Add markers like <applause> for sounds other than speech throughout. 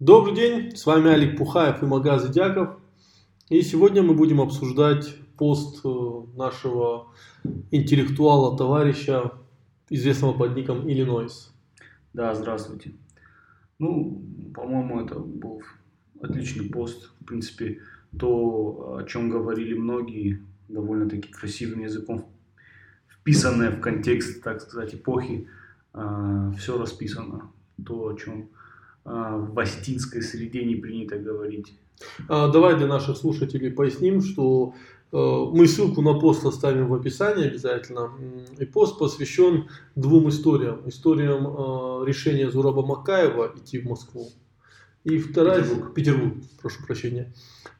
Добрый день, с вами Алик Пухаев и Магаз Идяков. И сегодня мы будем обсуждать пост э, нашего интеллектуала, товарища, известного под ником Иллинойс. Да, здравствуйте. Ну, по-моему, это был отличный пост. В принципе, то, о чем говорили многие, довольно-таки красивым языком, вписанное в контекст, так сказать, эпохи, э, все расписано. То, о чем в астинской среде не принято говорить. А, давай для наших слушателей поясним, что э, мы ссылку на пост оставим в описании обязательно. И пост посвящен двум историям. Историям э, решения Зураба Макаева идти в Москву. И вторая... Петербург. Петербург, прошу прощения.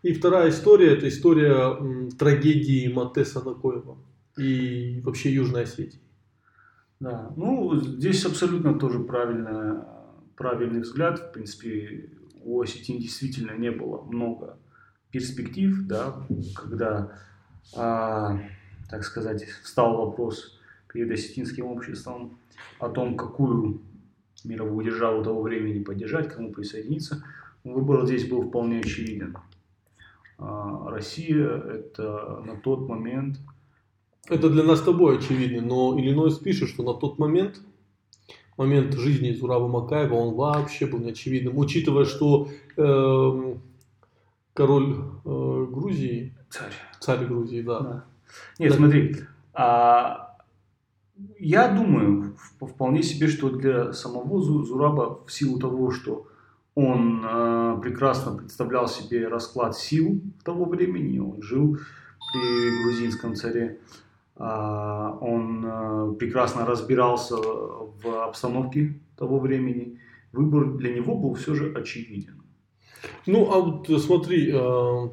И вторая история, это история трагедии Матеса Накоева и вообще Южной Осетии. Да, ну здесь абсолютно тоже правильно, правильный взгляд. В принципе, у Осетин действительно не было много перспектив, да, когда, а, так сказать, встал вопрос перед осетинским обществом о том, какую мировую державу того времени поддержать, кому присоединиться. Выбор здесь был вполне очевиден. А, Россия это на тот момент Это для нас с тобой очевидно, но Иллинойс пишет, что на тот момент, момент жизни Зураба Макаева, он вообще был неочевидным, учитывая, что эм, король э, Грузии, царь. царь Грузии, да, Да. Нет, Да. смотри, а, я думаю вполне себе, что для самого Зу- Зураба в силу того, что он а, прекрасно представлял себе расклад сил того времени, он жил при грузинском царе, он а, прекрасно разбирался в обстановке того времени, выбор для него был все же очевиден. Ну, а вот э, смотри, э,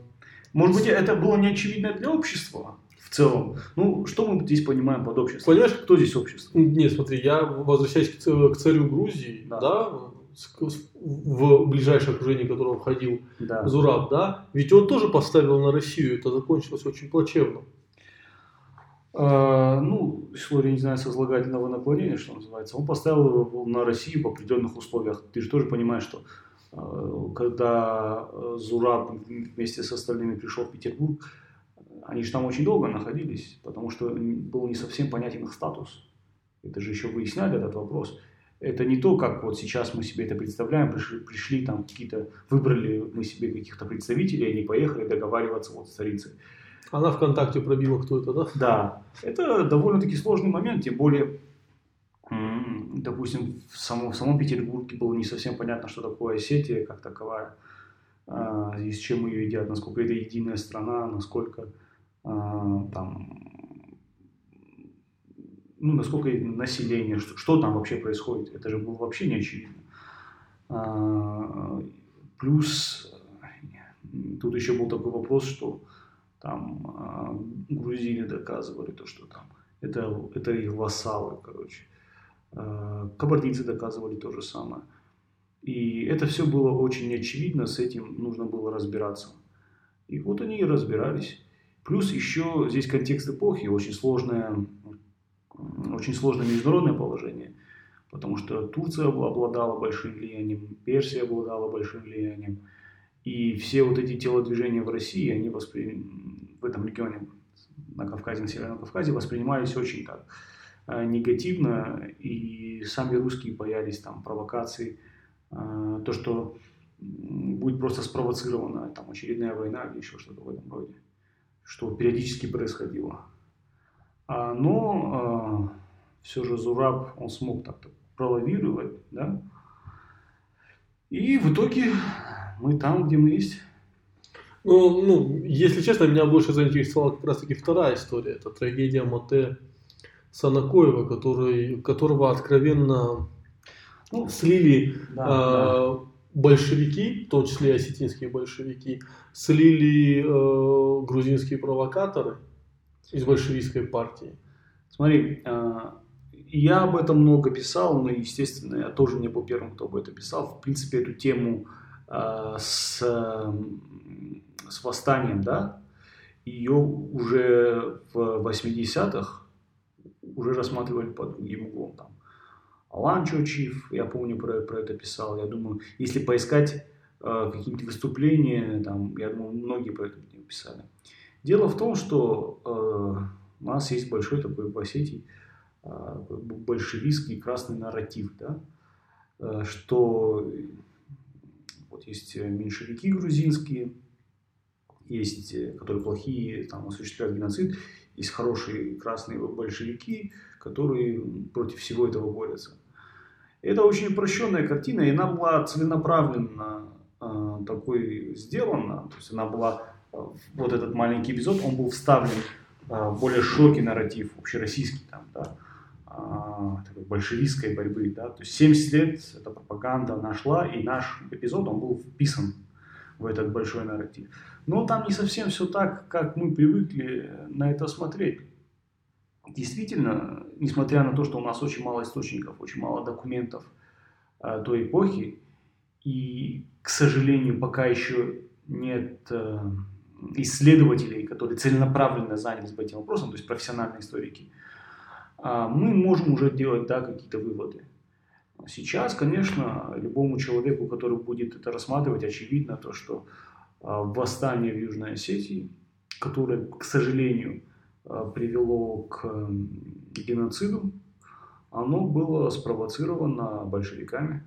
Может быть, это было не очевидно для общества в целом. Ну, что мы здесь понимаем под обществом? Понимаешь, кто здесь общество? нет, смотри, я возвращаюсь к, царю Грузии, да, Да. в ближайшее окружение которого входил Да. Зураб, да, ведь он тоже поставил на Россию, это закончилось очень плачевно. А, ну, история, не знаю, созлагательного наклонения, что называется. Он поставил на Россию в определенных условиях. Ты же тоже понимаешь, что а, когда а, Зураб вместе с остальными пришел в Петербург, они же там очень долго находились, потому что был не совсем понятен их статус. Это же еще выясняли этот вопрос. Это не то, как вот сейчас мы себе это представляем, пришли, пришли там какие-то, выбрали мы себе каких-то представителей, они поехали договариваться вот с царицей. Она ВКонтакте пробила, кто это, да? Да, это довольно-таки сложный момент, тем более, допустим, в самом, в самом Петербурге было не совсем понятно, что такое Осетия как таковая, а, и с чем ее едят, насколько это единая страна, насколько а, там, ну, насколько население, что, что там вообще происходит, это же было вообще не очевидно. А, плюс, тут еще был такой вопрос, что там а, грузины доказывали то, что там это, это их вассалы, короче. А, Кабардинцы доказывали то же самое. И это все было очень неочевидно, с этим нужно было разбираться. И вот они и разбирались. Плюс еще здесь контекст эпохи, очень сложное, очень сложное международное положение, потому что Турция обладала большим влиянием, Персия обладала большим влиянием, и все вот эти телодвижения в России, они воспри... в этом регионе, на Кавказе, на Северном Кавказе, воспринимались очень так э, негативно, и сами русские боялись там провокаций, э, то, что будет просто спровоцирована там очередная война или еще что-то в этом роде, что периодически происходило. А, но все же Зураб, он смог так-то пролавировать, да, и в итоге мы там, где мы есть. Ну, ну, если честно, меня больше заинтересовала как раз таки вторая история. Это трагедия Мате Санакоева, который, которого откровенно Ну, слили да, э, большевики, в том числе осетинские большевики, слили э, грузинские провокаторы из большевистской партии. Смотри, а, я об этом много писал, но, естественно, я тоже не был первым, кто об этом писал. В принципе, эту тему с, м, с восстанием, да, ее уже в 80-х уже рассматривали под другим углом. Там. Алан Чочив, я помню, про, про это писал. Я думаю, если поискать э, какие-нибудь выступления, там, я думаю, многие про это писали. Дело в том, что э, у нас есть большой такой в Осетии э, большевистский красный нарратив, да, э, что вот есть меньшевики грузинские, есть, э, которые плохие, там, осуществляют геноцид, есть хорошие красные большевики, которые против всего этого борются. Это очень упрощенная картина, и она была целенаправленно э, такой сделана, то есть она была, э, вот этот маленький эпизод, он был вставлен э, более широкий нарратив, общероссийский, там, да, э, такой большевистской борьбы, да, то есть 70 лет эта пропаганда нашла, и наш эпизод, он был вписан в этот большой нарратив. Но там не совсем все так, как мы привыкли на это смотреть. Действительно, несмотря на то, что у нас очень мало источников, очень мало документов э, той эпохи, и, к сожалению, пока еще нет э, исследователей, которые целенаправленно занялись бы этим вопросом, то есть профессиональные историки, э, мы можем уже делать да, какие-то выводы. Сейчас, конечно, любому человеку, который будет это рассматривать, очевидно то, что а, восстание в Южной Осетии, которое, к сожалению, а, привело к геноциду, оно было спровоцировано большевиками.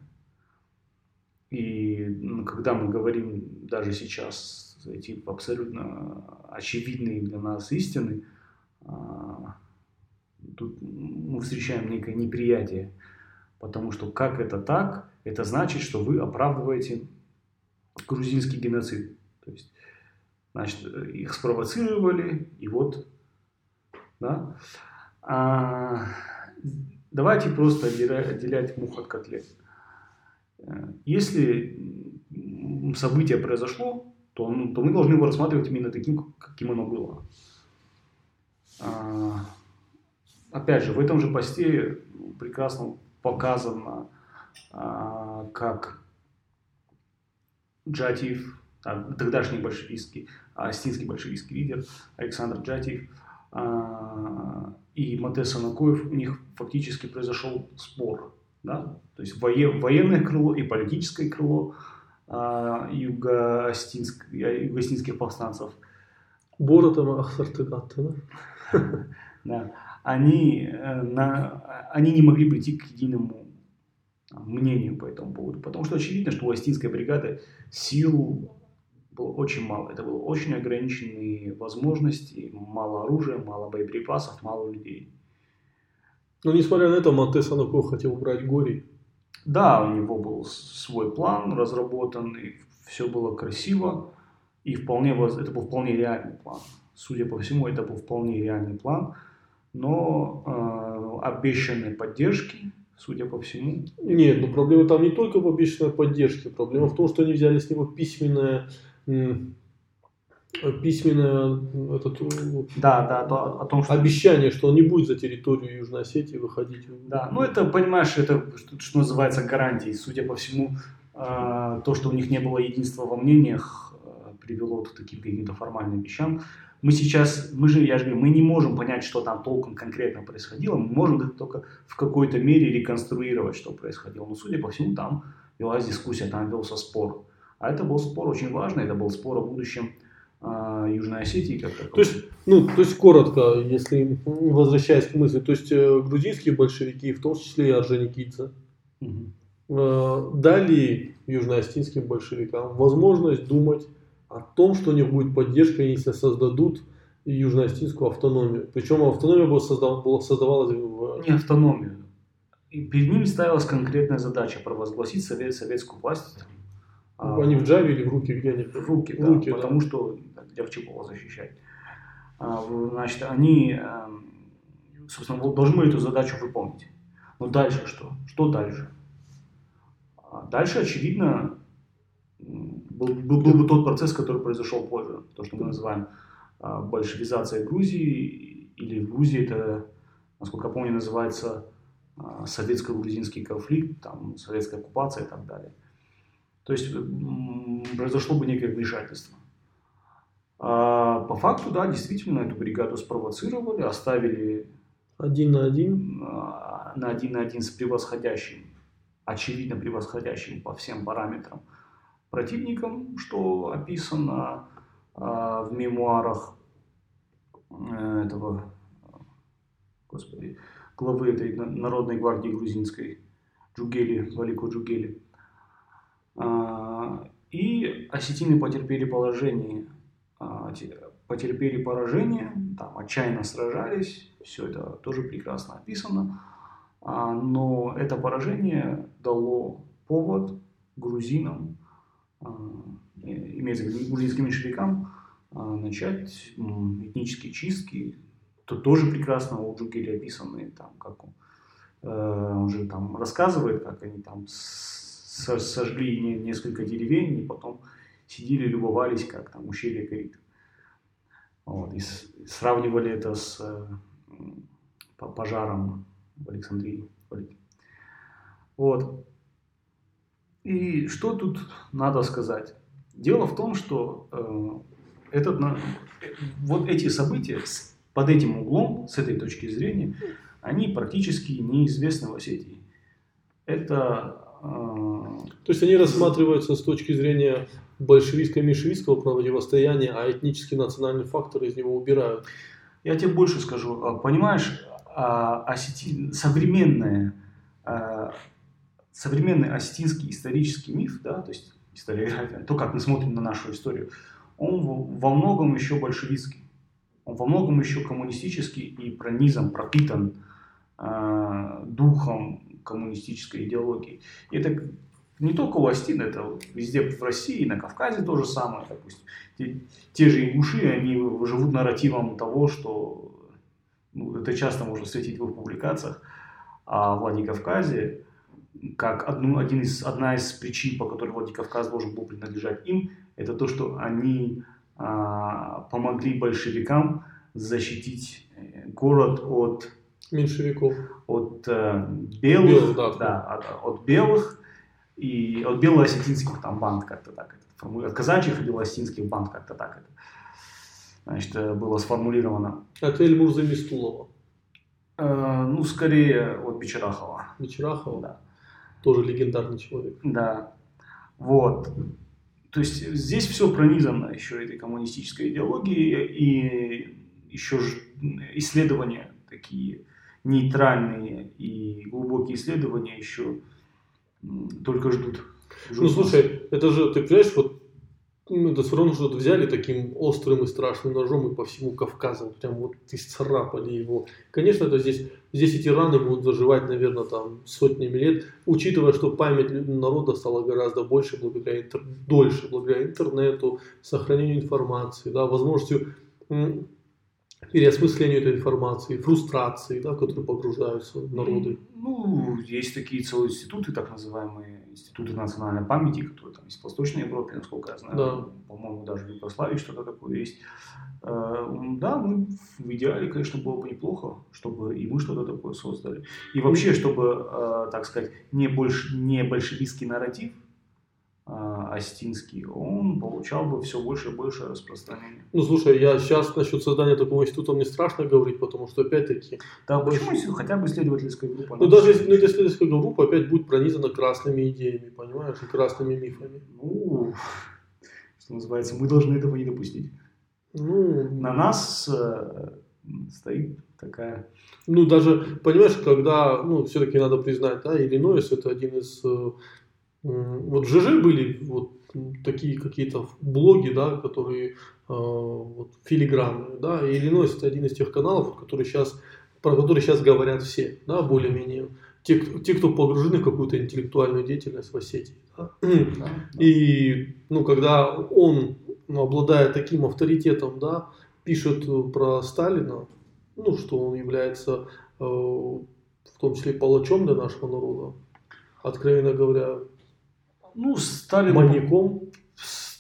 И когда мы говорим даже сейчас эти абсолютно очевидные для нас истины, а, тут мы встречаем некое неприятие, потому что как это так, это значит, что вы оправдываете грузинский геноцид. То есть, значит, их спровоцировали, и вот, да. А, давайте просто отделять мух от котлет. Если событие произошло, то, ну, то мы должны его рассматривать именно таким, каким оно было. А, опять же, в этом же посте прекрасно показано, а, как Джатиев тогдашний большевистский, астинский большевистский лидер Александр Джатиев а, и Матес Санакоев, у них фактически произошел спор. Да? То есть военное крыло и политическое крыло а, юго-астинских повстанцев. Боротом Ахсартыгатты, да? <laughs> да. Они, э, на, они не могли прийти к единому мнению по этому поводу. Потому что очевидно, что у Астинской бригады сил было очень мало. Это было очень ограниченные возможности, мало оружия, мало боеприпасов, мало людей. Но несмотря на это, Монте Санаков хотел убрать Гори. Да, у него был свой план разработан, и все было красиво, и вполне, это был вполне реальный план. Судя по всему, это был вполне реальный план, но э, обещанной поддержки, судя по всему. Нет, но проблема там не только в обещанной поддержке, проблема в том, что они взяли с него письменное письменное этот, да, да, то, о том, что... обещание, что он не будет за территорию Южной Осетии выходить. Да, ну это, понимаешь, это что, что называется гарантией. Судя по всему, э, то, что у них не было единства во мнениях, э, привело к таким каким-то формальным вещам. Мы сейчас, мы же, я же говорю, мы не можем понять, что там толком конкретно происходило, мы можем только в какой-то мере реконструировать, что происходило. Но, судя по всему, там велась дискуссия, там велся спор. А это был спор очень важный, это был спор о будущем э, Южной Осетии. Как то есть, ну, то есть коротко, если возвращаясь к мысли, то есть э, грузинские большевики, в том числе и Орджоникидзе, угу. дали южноостинским большевикам возможность думать о том, что у них будет поддержка, если создадут южноостинскую автономию. Причем автономия была, создав, была создавалась в... Не автономию. И перед ними ставилась конкретная задача провозгласить совет, советскую власть а, они в Java или в руки где они? В руки, да, руки потому да. что легче было защищать. А, значит, они, эм, собственно, должны эту задачу выполнить. Но дальше что? Что дальше? А дальше, очевидно, был, был, был бы тот процесс, который произошел позже. То, что мы называем большевизацией Грузии, или в Грузии это, насколько я помню, называется советско-грузинский конфликт, там, советская оккупация и так далее. То есть произошло бы некое вмешательство. А по факту, да, действительно, эту бригаду спровоцировали, оставили один на один, а, на один на один с превосходящим, очевидно превосходящим по всем параметрам противником, что описано а, в мемуарах э, этого, господи, главы этой Народной гвардии грузинской, Джугели, Валико Джугели. А, и осетины потерпели положение, а, потерпели поражение, там отчаянно сражались, все это тоже прекрасно описано, но это поражение дало повод грузинам, имеется в виду грузинским меньшевикам, начать этнические чистки, то тоже прекрасно у Джугели описаны, там, как он, э, он же там рассказывает, как они там сожгли несколько деревень, и потом сидели, любовались, как там ущелье горит. Вот, и сравнивали это с э, пожаром в Александрии. Вот. И что тут надо сказать? Дело в том, что э, этот, э, вот эти события под этим углом, с этой точки зрения, они практически неизвестны в Осетии. Это то есть они рассматриваются с точки зрения большевистско-меньшевистского противостояния, а этнический национальный фактор из него убирают. Я тебе больше скажу. А, понимаешь, а, осети... современная, а, современный осетинский исторический миф, да, то есть историография, то, как мы смотрим на нашу историю, он во многом еще большевистский. Он во многом еще коммунистический и пронизан, пропитан духом коммунистической идеологии. И это не только у Астин, это везде в России, на Кавказе то же самое, допустим. Те, те же ингуши, они живут нарративом того, что ну, это часто можно встретить в их публикациях, о Владикавказе, как одну, один из, одна из причин, по которой Владикавказ должен был принадлежать им, это то, что они а, помогли большевикам защитить э, город от меньшевиков, от э, белых, Белых, да, да, от, от белых и от белоосетинских там банд как-то так это от казачьих и белоосетинских банд как-то так это значит э, было сформулировано. От Эльмурза Мистулова. Э, ну, скорее от Бичарахова. Бичарахова? Да. Тоже легендарный человек. Да. Вот. То есть здесь все пронизано еще этой коммунистической идеологией и еще исследования такие нейтральные и глубокие исследования еще только ждут. ждут ну, слушай, это же, ты понимаешь, вот ну, это все равно что-то взяли таким острым и страшным ножом и по всему Кавказу прям вот исцарапали его. Конечно, это здесь, здесь эти раны будут заживать, наверное, там сотнями лет, учитывая, что память народа стала гораздо больше благодаря интер... дольше благодаря интернету, сохранению информации, да, возможностью переосмыслению этой информации, фрустрации, да, в которую погружаются народы? Ну, есть такие целые институты, так называемые институты национальной памяти, которые там есть в Восточной Европе, насколько я знаю. Да. По-моему, даже в Югославии что-то такое есть. Э, да, мы в идеале, конечно, было бы неплохо, чтобы и мы что-то такое создали. И вообще, чтобы, э, так сказать, не, больш, не большевистский нарратив, Остинский, он получал бы все больше и больше распространения. Ну, слушай, я сейчас насчет создания такого института мне страшно говорить, потому что, опять-таки... Да, больше... почему хотя бы исследовательская группа? Ну, даже если ну, эта исследовательская группа опять будет пронизана красными идеями, понимаешь, и красными мифами. Ну, что называется, мы должны этого не допустить. Ну... На нас э, стоит такая... Ну, даже, понимаешь, когда, ну, все-таки надо признать, да, Иллинойс это один из э, вот в ЖЖ были вот такие какие-то блоги, да, которые э, вот, филигранные, да, и Иллинойс это один из тех каналов, который сейчас, про которые сейчас говорят все, да, более-менее. Те, те, кто погружены в какую-то интеллектуальную деятельность в Осетии. Да? Да, И, ну, когда он, ну, обладая таким авторитетом, да, пишет про Сталина, ну, что он является э, в том числе палачом для нашего народа, откровенно говоря, ну, Сталин... Маньяком?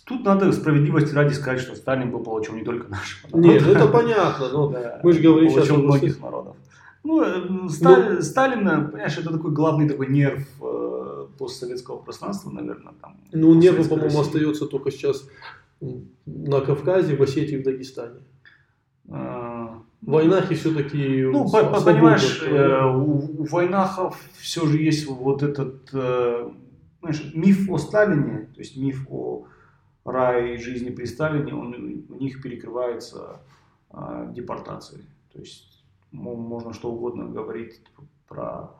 Тут надо справедливости ради сказать, что Сталин был палачом не только нашего народа. Нет, ну это понятно, но <laughs> да, мы же говорим сейчас... о многих народов. Ну, э, Сталин, ну, Сталин, понимаешь, это такой главный такой нерв э, постсоветского пространства, наверное. Там, ну, нерв, по-моему, остается только сейчас на Кавказе, в Осетии, в Дагестане. А, в войнахе все-таки... Ну, понимаешь, э, у, у войнахов все же есть вот этот... Знаешь, миф о Сталине, то есть миф о рае жизни при Сталине, он у них перекрывается э, депортацией. То есть можно что угодно говорить про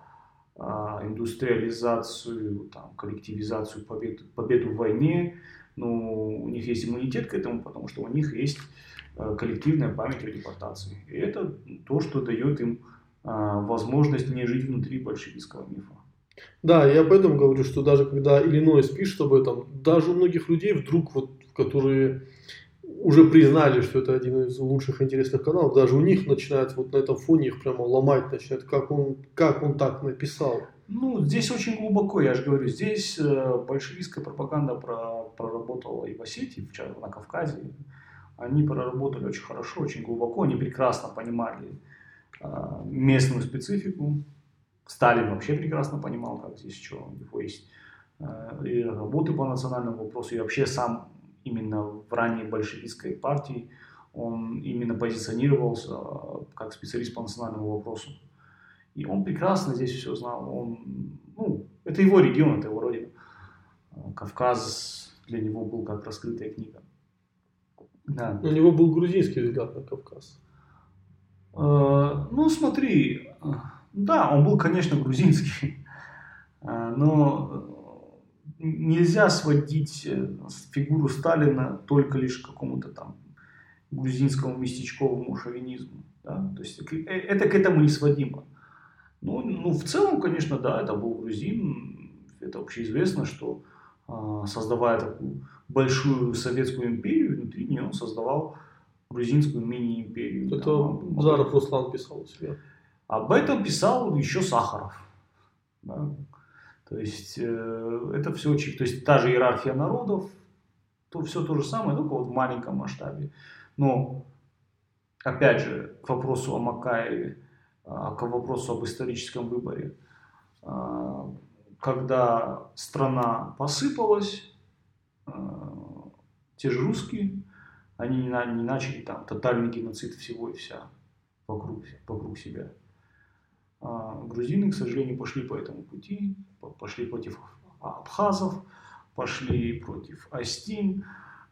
э, индустриализацию, там, коллективизацию, победу, победу в войне, но у них есть иммунитет к этому, потому что у них есть э, коллективная память о депортации. И это то, что дает им э, возможность не жить внутри большевистского мифа. Да, я поэтому говорю, что даже когда Иллинойс пишет об этом, даже у многих людей вдруг, вот, которые уже признали, что это один из лучших интересных каналов, даже у них начинает вот на этом фоне их прямо ломать начинает, как он, как он так написал. Ну, здесь очень глубоко, я же говорю, здесь э, большевистская пропаганда про, проработала и в Осетии, в на Кавказе. Они проработали очень хорошо, очень глубоко, они прекрасно понимали э, местную специфику, Сталин вообще прекрасно понимал, как здесь что, у него есть э, и работы по национальному вопросу, и вообще сам именно в ранней большевистской партии он именно позиционировался э, как специалист по национальному вопросу. И он прекрасно здесь все знал. Он, ну, это его регион, это его родина. Э, Кавказ для него был как раскрытая книга. Да. У него был грузинский взгляд на Кавказ. Ну, смотри, да, он был, конечно, грузинский, а, <laughs> но нельзя сводить э, фигуру Сталина только лишь к какому-то там грузинскому местечковому шовинизму. Да? То есть э, это к этому не сводимо. Ну, ну, в целом, конечно, да, это был грузин. Это общеизвестно, что а, создавая такую большую советскую империю, внутри нее он создавал грузинскую мини-империю. Это там, Заров Руслан писал у себя. Об этом писал еще Сахаров. Да? То есть э, это все очень, то есть та же иерархия народов, то все то же самое, только вот в маленьком масштабе. Но опять же к вопросу о Макаеве, а, к вопросу об историческом выборе, а, когда страна посыпалась, а, те же русские, они не начали там тотальный геноцид всего и вся вокруг, вокруг себя. А, грузины, к сожалению, пошли по этому пути, пошли против абхазов, пошли против астин,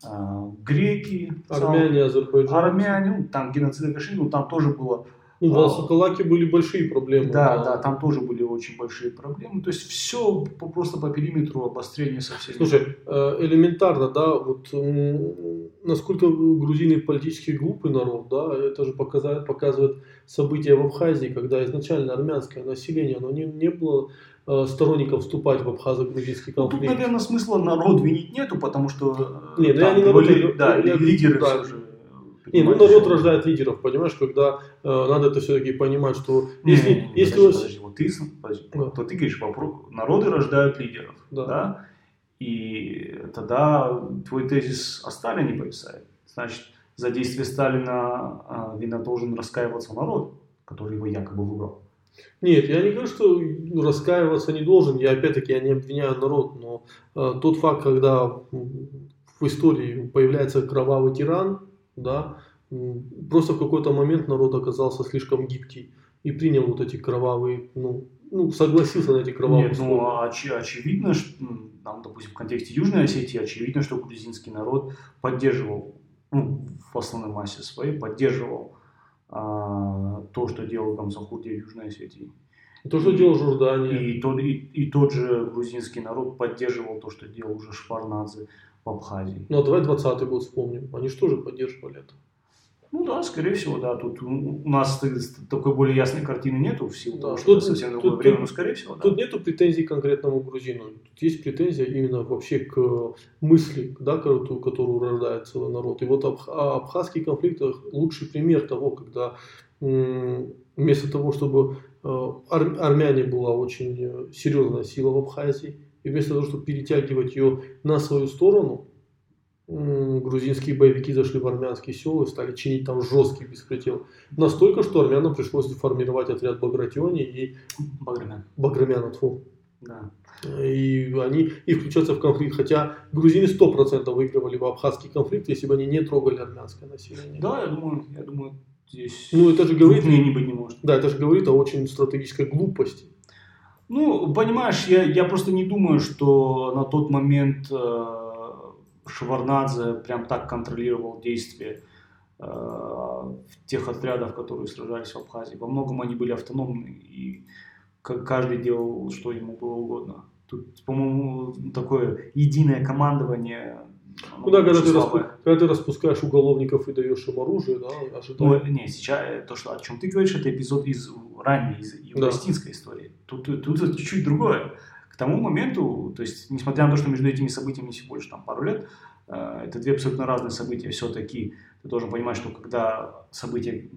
а, греки, армяне, азербайджанцы. Армяне, ну, там геноцид Кашин, ну, там тоже было ну, в Алсакалаке были большие проблемы. Да, да, да, там тоже были очень большие проблемы. То есть все просто по периметру обострения совсем. Слушай, э, элементарно, да, вот насколько грузины политически глупый народ, да, это же показывает, показывает события в Абхазии, когда изначально армянское население, оно не, не было э, сторонников вступать в абхазо-грузинский конфликт. Ну, тут, наверное, смысла народ винить нету, потому что э, не, ну, я не народ, да, я, лидеры да, все же не, ну народ рождает лидеров, понимаешь, когда э, надо это все-таки понимать, что не, если, не, не, если подожди, вас... подожди, вот ты, подожди, да. то ты говоришь, вопрос, народы рождают лидеров, да. да, и тогда твой тезис о Сталине повисает. Значит, за действие Сталина э, вина должен раскаиваться народ, который его якобы выбрал. Нет, я не говорю, что раскаиваться не должен. Я опять-таки я не обвиняю народ, но э, тот факт, когда в истории появляется кровавый тиран, да, просто в какой-то момент народ оказался слишком гибкий и принял вот эти кровавые, ну, ну согласился на эти кровавые Нет, ну, оч- очевидно, что, там, допустим, в контексте Южной Осетии, очевидно, что грузинский народ поддерживал, ну, в основной массе своей, поддерживал а, то, что делал Гамсахурдия в Южной Осетии. То, что делал Жордания. И, тот, и, и тот же грузинский народ поддерживал то, что делал уже Шварнадзе в Абхазии. Ну, а давай 20 год вспомним. Они же тоже поддерживали это. Ну да, скорее всего, да. Тут у нас такой более ясной картины нету в силу да, того, что тут, совсем другое тут, время, но скорее всего, да. Тут нету претензий к конкретному грузину. Тут есть претензия именно вообще к мысли, да, которую, которую рождает целый народ. И вот абх, абхазский конфликт лучший пример того, когда вместо того, чтобы э, армяне была очень э, серьезная сила в Абхазии, и вместо того, чтобы перетягивать ее на свою сторону, грузинские боевики зашли в армянские села и стали чинить там жесткий беспредел. Настолько, что армянам пришлось формировать отряд Багратиони и Баграмян. Баграмяна, тьфу. Да. И они и включаться в конфликт. Хотя грузины 100% выигрывали в абхазский конфликт, если бы они не трогали армянское население. Да, я думаю, я думаю, здесь ну, это же говорит, не быть не может. Да, это же говорит о очень стратегической глупости Ну, понимаешь, я, я просто не думаю, что на тот момент э, Шеварнадзе прям так контролировал действия э, тех отрядов, которые сражались в Абхазии. Во многом они были автономны, и каждый делал, что ему было угодно. Тут, по-моему, такое единое командование ну да, когда ты, распу... когда ты распускаешь уголовников и даешь им оружие, да, ожидаешь. Ну, не, сейчас э, то, что, о чем ты говоришь, это эпизод из ранней, из югостинской да. истории. Тут, тут, тут чуть-чуть другое. К тому моменту, то есть, несмотря на то, что между этими событиями всего больше там пару лет, э, это две абсолютно разные события. Все-таки ты должен понимать, что когда события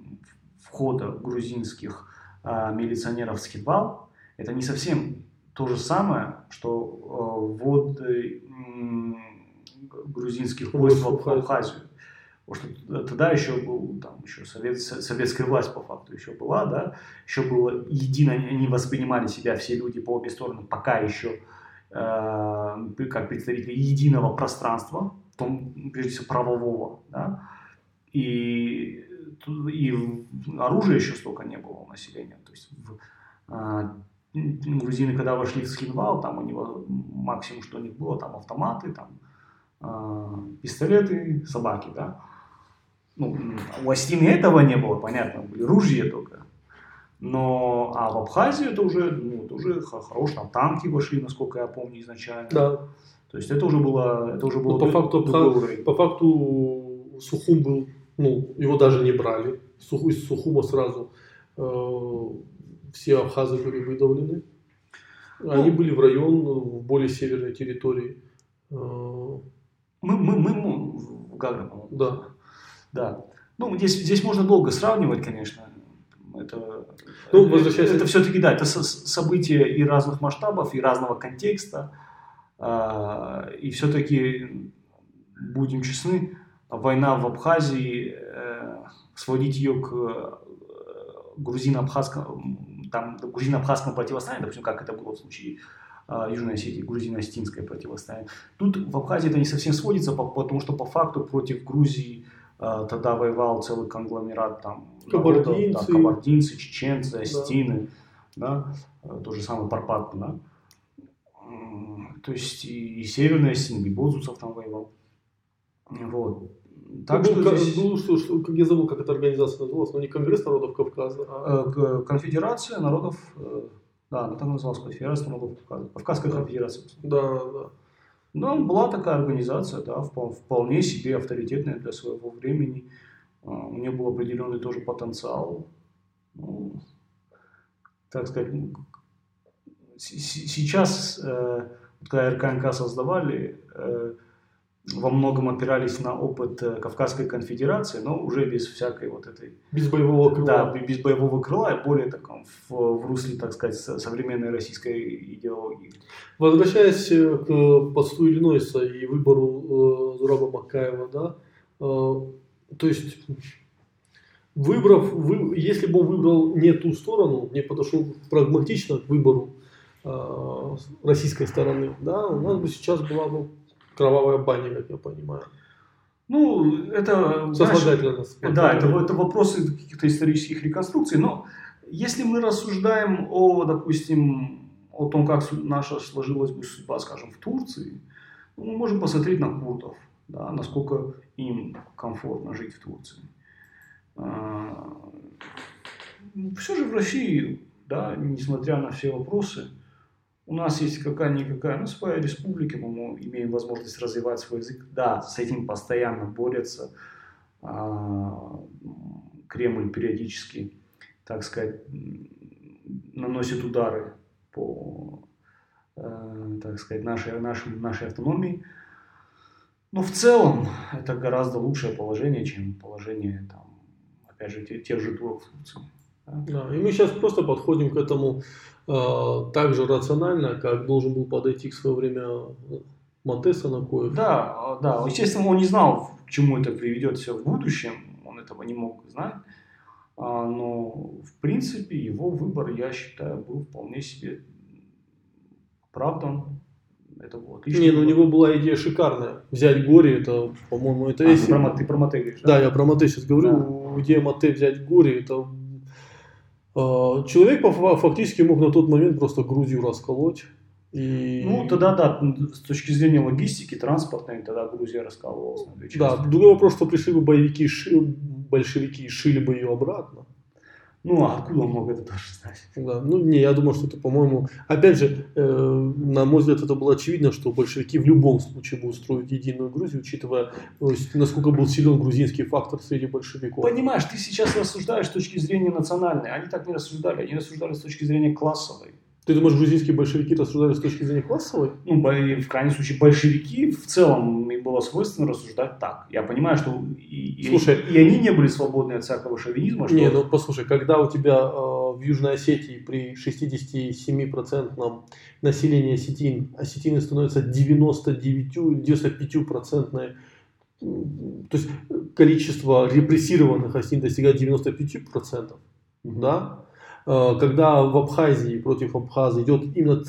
входа грузинских э, милиционеров в Скидвал, это не совсем то же самое, что э, ввод э, грузинских войск в Абхазию. Потому что тогда еще был, там еще совет, советская власть по факту еще была, да, еще было едино, они воспринимали себя все люди по обе стороны, пока еще э, как представители единого пространства, том, прежде всего правового, да, и, и оружия еще столько не было у населения, то есть в, э, грузины, когда вошли в Схинвал, там у него максимум, что у них было, там автоматы, там пистолеты, собаки, да. Ну, у Астины этого не было, понятно, были ружья только. Но, а в Абхазию это уже, ну, это уже хорош, там танки вошли, насколько я помню, изначально. Да. То есть это уже было, это уже было. Ну, по факту, по, по факту Сухум был, ну, его даже не брали. Из Сухума сразу э, все абхазы были выдавлены. Они ну, были в район, в более северной территории. Э, мы, мы, мы, в Гагра, Да. Да. Ну, здесь, здесь можно долго сравнивать, конечно. Это, ну, возвращаясь... это, все-таки, да, это события и разных масштабов, и разного контекста. А, и все-таки, будем честны, война в Абхазии, э, сводить ее к э, грузино-абхазскому, там, грузино-абхазскому противостоянию, допустим, как это было в случае Южной Осетии, грузино-осетинское противостояние. Тут в Абхазии это не совсем сводится, потому что по факту против Грузии а, тогда воевал целый конгломерат там кабардинцы, народов, да, кабардинцы чеченцы, остины, да. да, то же самое Парпат, да. То есть и, и Северная Осетия, и Бозусов там воевал. Вот. Так ну, что, здесь... ну, что, что, как я забыл, как эта организация называлась, но не Конгресс народов Кавказа, а... Э, конфедерация народов э, да, она так называлась конфедерация народов Кавказа. Кавказская конфедерация. Да, да. Ну, была такая организация, да, вполне себе авторитетная для своего времени. А, у нее был определенный тоже потенциал. Ну, так сказать, сейчас, э, когда РКНК создавали, э, во многом опирались на опыт э, Кавказской конфедерации, но уже без всякой вот этой... Без боевого крыла. Да, без боевого крыла, и более таком в, в русле, так сказать, современной российской идеологии. Возвращаясь э, к посту Иллинойса и выбору э, Зураба Макаева, да, э, то есть выбрав, вы, если бы он выбрал не ту сторону, не подошел прагматично к выбору э, российской стороны, да, у нас бы сейчас была бы кровавая баня, как я понимаю. Ну, это... Сослагательно. Да, это, это вопросы каких-то исторических реконструкций, но если мы рассуждаем о, допустим, о том, как наша сложилась бы судьба, скажем, в Турции, ну, мы можем посмотреть на курдов, да, насколько им комфортно жить в Турции. А, Все же в России, да, несмотря на все вопросы, у нас есть какая-никакая, ну, своя республика, мы имеем возможность развивать свой язык. Да, с этим постоянно борется. А, Кремль периодически, так сказать, наносит удары по, э, так сказать, нашей, нашей, нашей автономии. Но в целом это гораздо лучшее положение, чем положение, там, опять же, тех же турок в Турции. Да, и мы сейчас просто подходим к этому так же рационально, как должен был подойти к свое время Монтеса Накоев. Да, да, естественно, он не знал, к чему это приведет все в будущем, он этого не мог знать, а, но в принципе его выбор, я считаю, был вполне себе оправдан. Это было отлично. Не, ну у него была идея шикарная. Взять горе, это, по-моему, это... А, если... ты, про, ты про Мате говоришь, да? Да, я про Мате сейчас говорю. Да. Идея Мате взять горе, это А, человек фактически мог на тот момент просто Грузию расколоть. И... Ну, тогда да, с точки зрения логистики, транспортной, тогда Грузия раскалывалась. Да, другой вопрос, что пришли бы боевики, большевики и шили бы ее обратно. Ну, а откуда он мог это тоже знать? Да, ну, не, я думаю, что это, по-моему, опять же, э, на мой взгляд, это было очевидно, что большевики в любом случае будут строить единую Грузию, учитывая, ну, насколько был силен грузинский фактор среди большевиков. Понимаешь, ты сейчас рассуждаешь с точки зрения национальной, они так не рассуждали, они рассуждали с точки зрения классовой. Ты думаешь, грузинские большевики рассуждали с точки зрения классовой? Ну, в крайнем случае, большевики в целом им было свойственно рассуждать так. Я понимаю, что и, слушай, и, и они не были свободны от всякого шовинизма. Что... Не, ну послушай, когда у тебя э, в Южной Осетии при 67% населения осетин, осетины становятся 99-95% то есть количество репрессированных осетин достигает 95%, mm-hmm. да, когда в Абхазии против Абхаза идет именно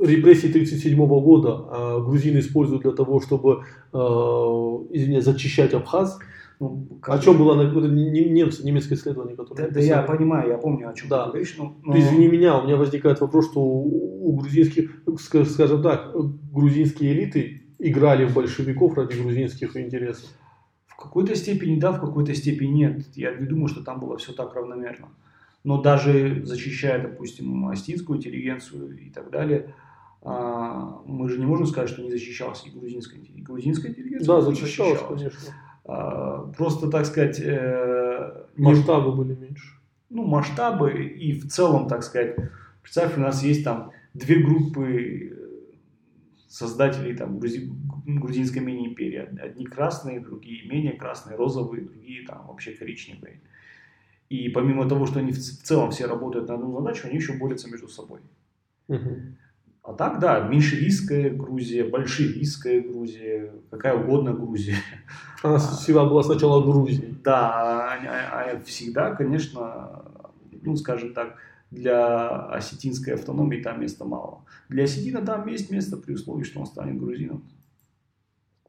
репрессии 1937 года, а грузины используют для того, чтобы, э, извините, зачищать Абхаз, ну, о чем было немцы, немецкое исследование, которое... Да, да я понимаю, я помню, о чем да. ты говоришь. Но, но... Извини меня, у меня возникает вопрос, что у, у грузинских, скажем так, грузинские элиты играли в большевиков ради грузинских интересов. В какой-то степени да, в какой-то степени нет. Я не думаю, что там было все так равномерно но даже защищая, допустим, астинскую интеллигенцию и так далее, а, мы же не можем сказать, что не защищалась и грузинская, и грузинская интеллигенция. Да, защищалась, защищалась. конечно. А, просто, так сказать... Э, масштабы не... были меньше. Ну, масштабы и в целом, так сказать, представь, у нас есть там две группы создателей там, грузи... грузинской мини-империи. Одни красные, другие менее красные, розовые, другие там вообще коричневые. И помимо того, что они в целом все работают на одну задачу, они еще борются между собой. Угу. А так, да, меньшевистская Грузия, большевистская Грузия, какая угодно Грузия. <laughs> Она всегда была сначала Грузией. Да, а, а, а всегда, конечно, ну, скажем так, для осетинской автономии там места мало. Для осетина там есть место при условии, что он станет грузином.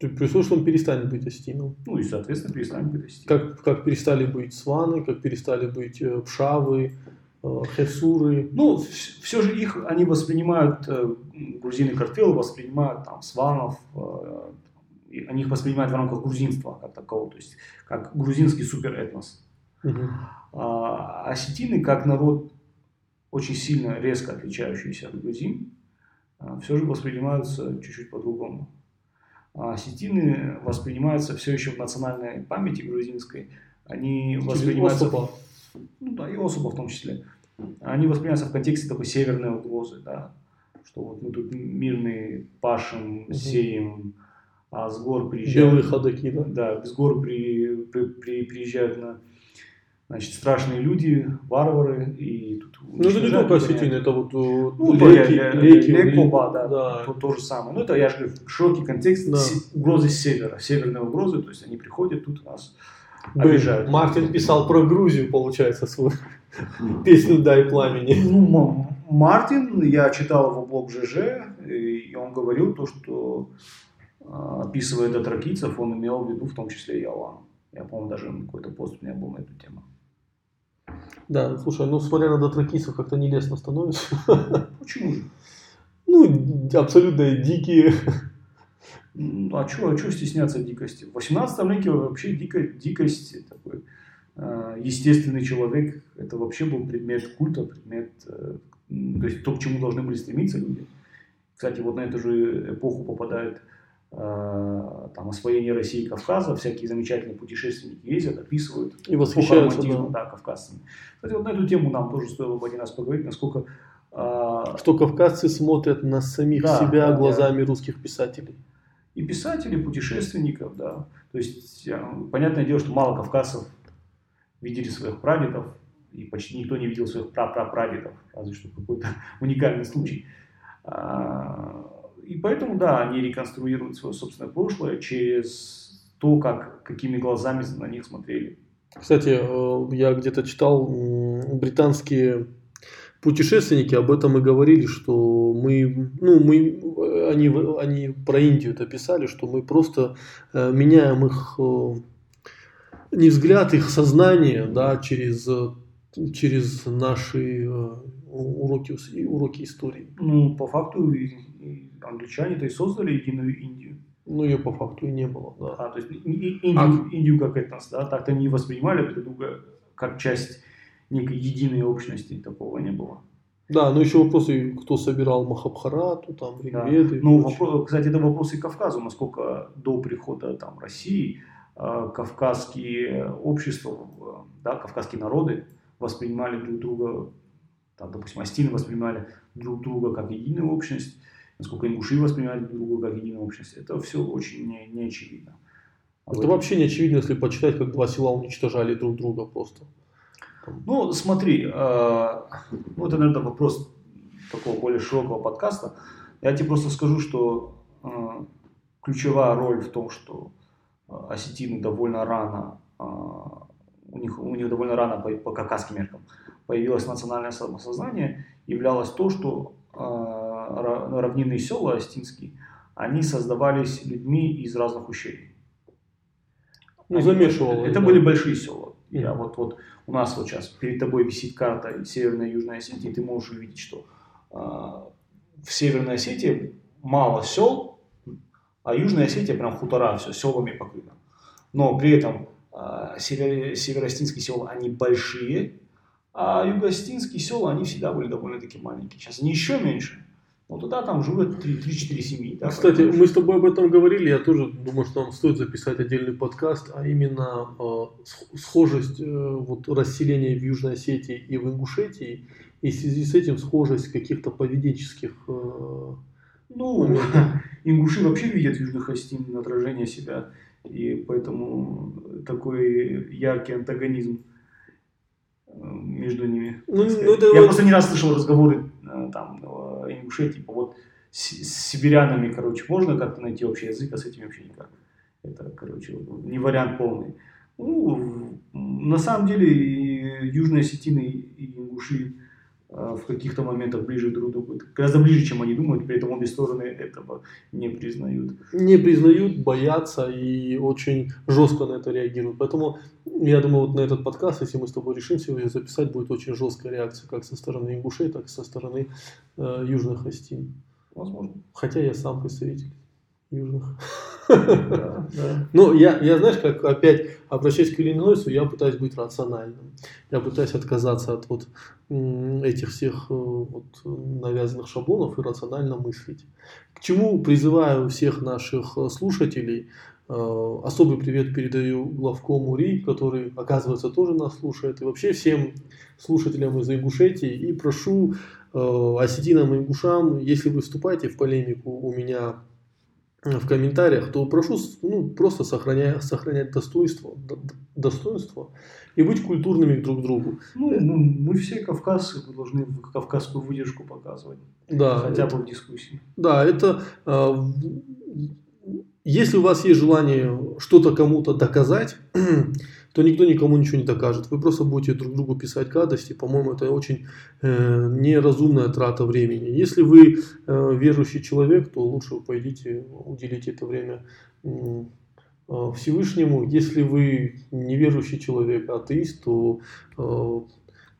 При условии, он перестанет быть остином. Ну и, соответственно, перестанет быть остином. Как, как перестали быть сваны, как перестали быть э, пшавы, э, херсуры. Ну, все же их, они воспринимают, э, грузины Картвелы воспринимают там сванов, они их воспринимают в рамках грузинства как такового, то есть как грузинский суперэтнос. Угу. А осетины, как народ очень сильно, резко отличающийся от грузин, все же воспринимаются чуть-чуть по-другому. А осетины воспринимаются все еще в национальной памяти грузинской. Они воспринимаются... Особо. Ну да, и особо в том числе. Они воспринимаются в контексте такой северной угрозы, да. Что вот мы тут мирные пашем, угу. сеем, а с гор приезжают... Белые ходаки, да? Да, с гор при, при, при, приезжают на значит, страшные люди, варвары, и тут... Ну, это не только осетины, это вот э, ну, леки, я, леки, лекоба, да, да. То, то же самое. Ну, это, я же говорю, широкий контекст да. угрозы севера, северные угрозы, то есть они приходят, тут нас обижают. Мартин писал про Грузию, получается, свою песню «Дай пламени». Ну, Мартин, я читал его блог ЖЖ, и он говорил то, что а, описывая дотракийцев, он имел в виду в том числе и Алану. Я, по-моему, даже какой-то пост у меня был на эту тему. Да, слушай, ну смотря на дотракисов как-то нелестно становится. <laughs> Почему же? Ну, абсолютно дикие. Ну, а что а чё стесняться дикости? В 18 веке вообще дико, дикость, такой э, естественный человек, это вообще был предмет культа, предмет, э, то есть то, к чему должны были стремиться люди. Кстати, вот на эту же эпоху попадает Э, там, освоение России и Кавказа, всякие замечательные путешественники ездят, описывают и восхищаются да. Да, кавказцами. Кстати, вот на эту тему нам тоже стоило бы один раз поговорить, насколько... Э, Что кавказцы смотрят на самих да, себя да, глазами да. русских писателей. И писателей, путешественников, да. То есть, э, понятное дело, что мало кавказцев видели своих прадедов, и почти никто не видел своих прапрапрадедов, разве что какой-то <laughs> уникальный случай. И поэтому, да, они реконструируют свое собственное прошлое через то, как, какими глазами на них смотрели. Кстати, э, я где-то читал, британские путешественники об этом и говорили, что мы, ну, мы, они, они про Индию это писали, что мы просто э, меняем их, э, не взгляд, их сознание, да, через через наши э, уроки, уроки истории. Ну, по факту англичане-то и создали единую Индию. Ну, ее по факту и не было, да. А, то есть Индию, а... Индию как этнос, да, так-то не воспринимали друг друга как часть некой единой общности, такого не было. Да, но еще вопросы, кто собирал Махабхарату, там, Ригведы. Да. Ну, вопрос, кстати, это вопросы Кавказу, насколько до прихода там, России э, кавказские общества, да, кавказские народы воспринимали друг друга, там, допустим, астины воспринимали друг друга как единую общность, насколько ингуши воспринимали друг друга как единую общность, это все очень не, не очевидно. А это вот. вообще не очевидно, если почитать, как два села уничтожали друг друга просто. Ну, смотри, э, ну, это, наверное, вопрос такого более широкого подкаста. Я тебе просто скажу, что э, ключевая роль в том, что э, осетины довольно рано, э, у, них, у них довольно рано по, по кавказским меркам появилось национальное самосознание, являлось то, что э, равнинные села осетинские, они создавались людьми из разных ущелий. Ну, замешивало. Это да. были большие села. Я вот, вот у нас вот сейчас перед тобой висит карта Северной и Южной Осетии, и ты можешь увидеть, что э, в Северной Осетии мало сел, а Южная Осетия прям хутора, все селами покрыто. Но при этом э, север, северостинские села, они большие, а югостинские села, они всегда были довольно-таки маленькие. Сейчас они еще меньше, вот туда там живут 3-4 семьи. Да, Кстати, поэтому... мы с тобой об этом говорили, я тоже думаю, что нам стоит записать отдельный подкаст, а именно э, схожесть э, вот, расселения в Южной Осетии и в Ингушетии, и в связи с этим схожесть каких-то поведенческих э, ну, <laughs> ингуши вообще видят в Южных Осетин отражение себя, и поэтому такой яркий антагонизм между ними. Ну, ну, я вот... просто не раз слышал разговоры э, там Ингушетии, типа вот с, с сибирянами, короче, можно как-то найти общий язык, а с этим вообще никак. Это, короче, не вариант полный. Ну, на самом деле, Южные Осетины и Ингуши э, в каких-то моментах ближе друг к другу, гораздо ближе, чем они думают, при этом обе стороны этого не признают. Не признают, боятся и очень жестко на это реагируют. Поэтому я думаю, вот на этот подкаст, если мы с тобой решим сегодня записать, будет очень жесткая реакция как со стороны ингушей, так и со стороны э, южных остин. Возможно. Хотя я сам представитель южных. Да, да. Ну, я, я, знаешь, как опять обращаясь к Иллинойсу, я пытаюсь быть рациональным. Я пытаюсь отказаться от вот этих всех э, вот, навязанных шаблонов и рационально мыслить. К чему призываю всех наших слушателей – Э, особый привет передаю главкому РИ, который, оказывается, тоже нас слушает. И вообще всем слушателям из Ингушетии. И прошу э, осетинам и ингушам, если вы вступаете в полемику у меня в комментариях, то прошу ну, просто сохранять, сохранять достоинство, достоинство и быть культурными друг к другу. Ну, ну, мы все кавказцы, мы должны кавказскую выдержку показывать. Да, хотя это, бы в дискуссии. Да, это э, если у вас есть желание что-то кому-то доказать, то никто никому ничего не докажет. Вы просто будете друг другу писать гадости. По-моему, это очень э, неразумная трата времени. Если вы э, верующий человек, то лучше пойдите, уделите это время э, Всевышнему. Если вы неверующий человек, атеист, то... Э,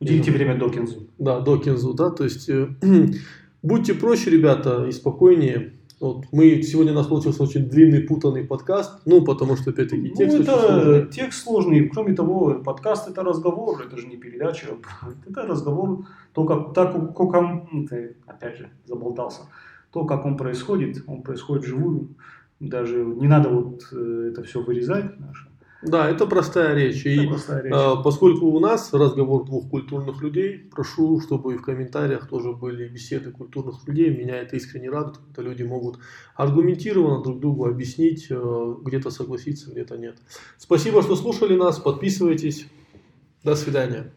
Уделите время Докинзу. Да, Докинзу, да. То есть э, <clears throat> будьте проще, ребята, и спокойнее. Вот. Мы сегодня у нас получился очень длинный, путанный подкаст, ну, потому что, опять-таки, ну, текст ну, это сложный. текст сложный. Кроме того, подкаст это разговор, это же не передача, <laughs> это разговор, то, как, так, как он, ты, опять же, заболтался, то, как он происходит, он происходит вживую, даже не надо вот э, это все вырезать, наше, да, это простая речь. Это и простая речь. А, поскольку у нас разговор двух культурных людей, прошу, чтобы и в комментариях тоже были беседы культурных людей. Меня это искренне радует, когда люди могут аргументированно друг другу объяснить, э, где-то согласиться, где-то нет. Спасибо, что слушали нас. Подписывайтесь. До свидания.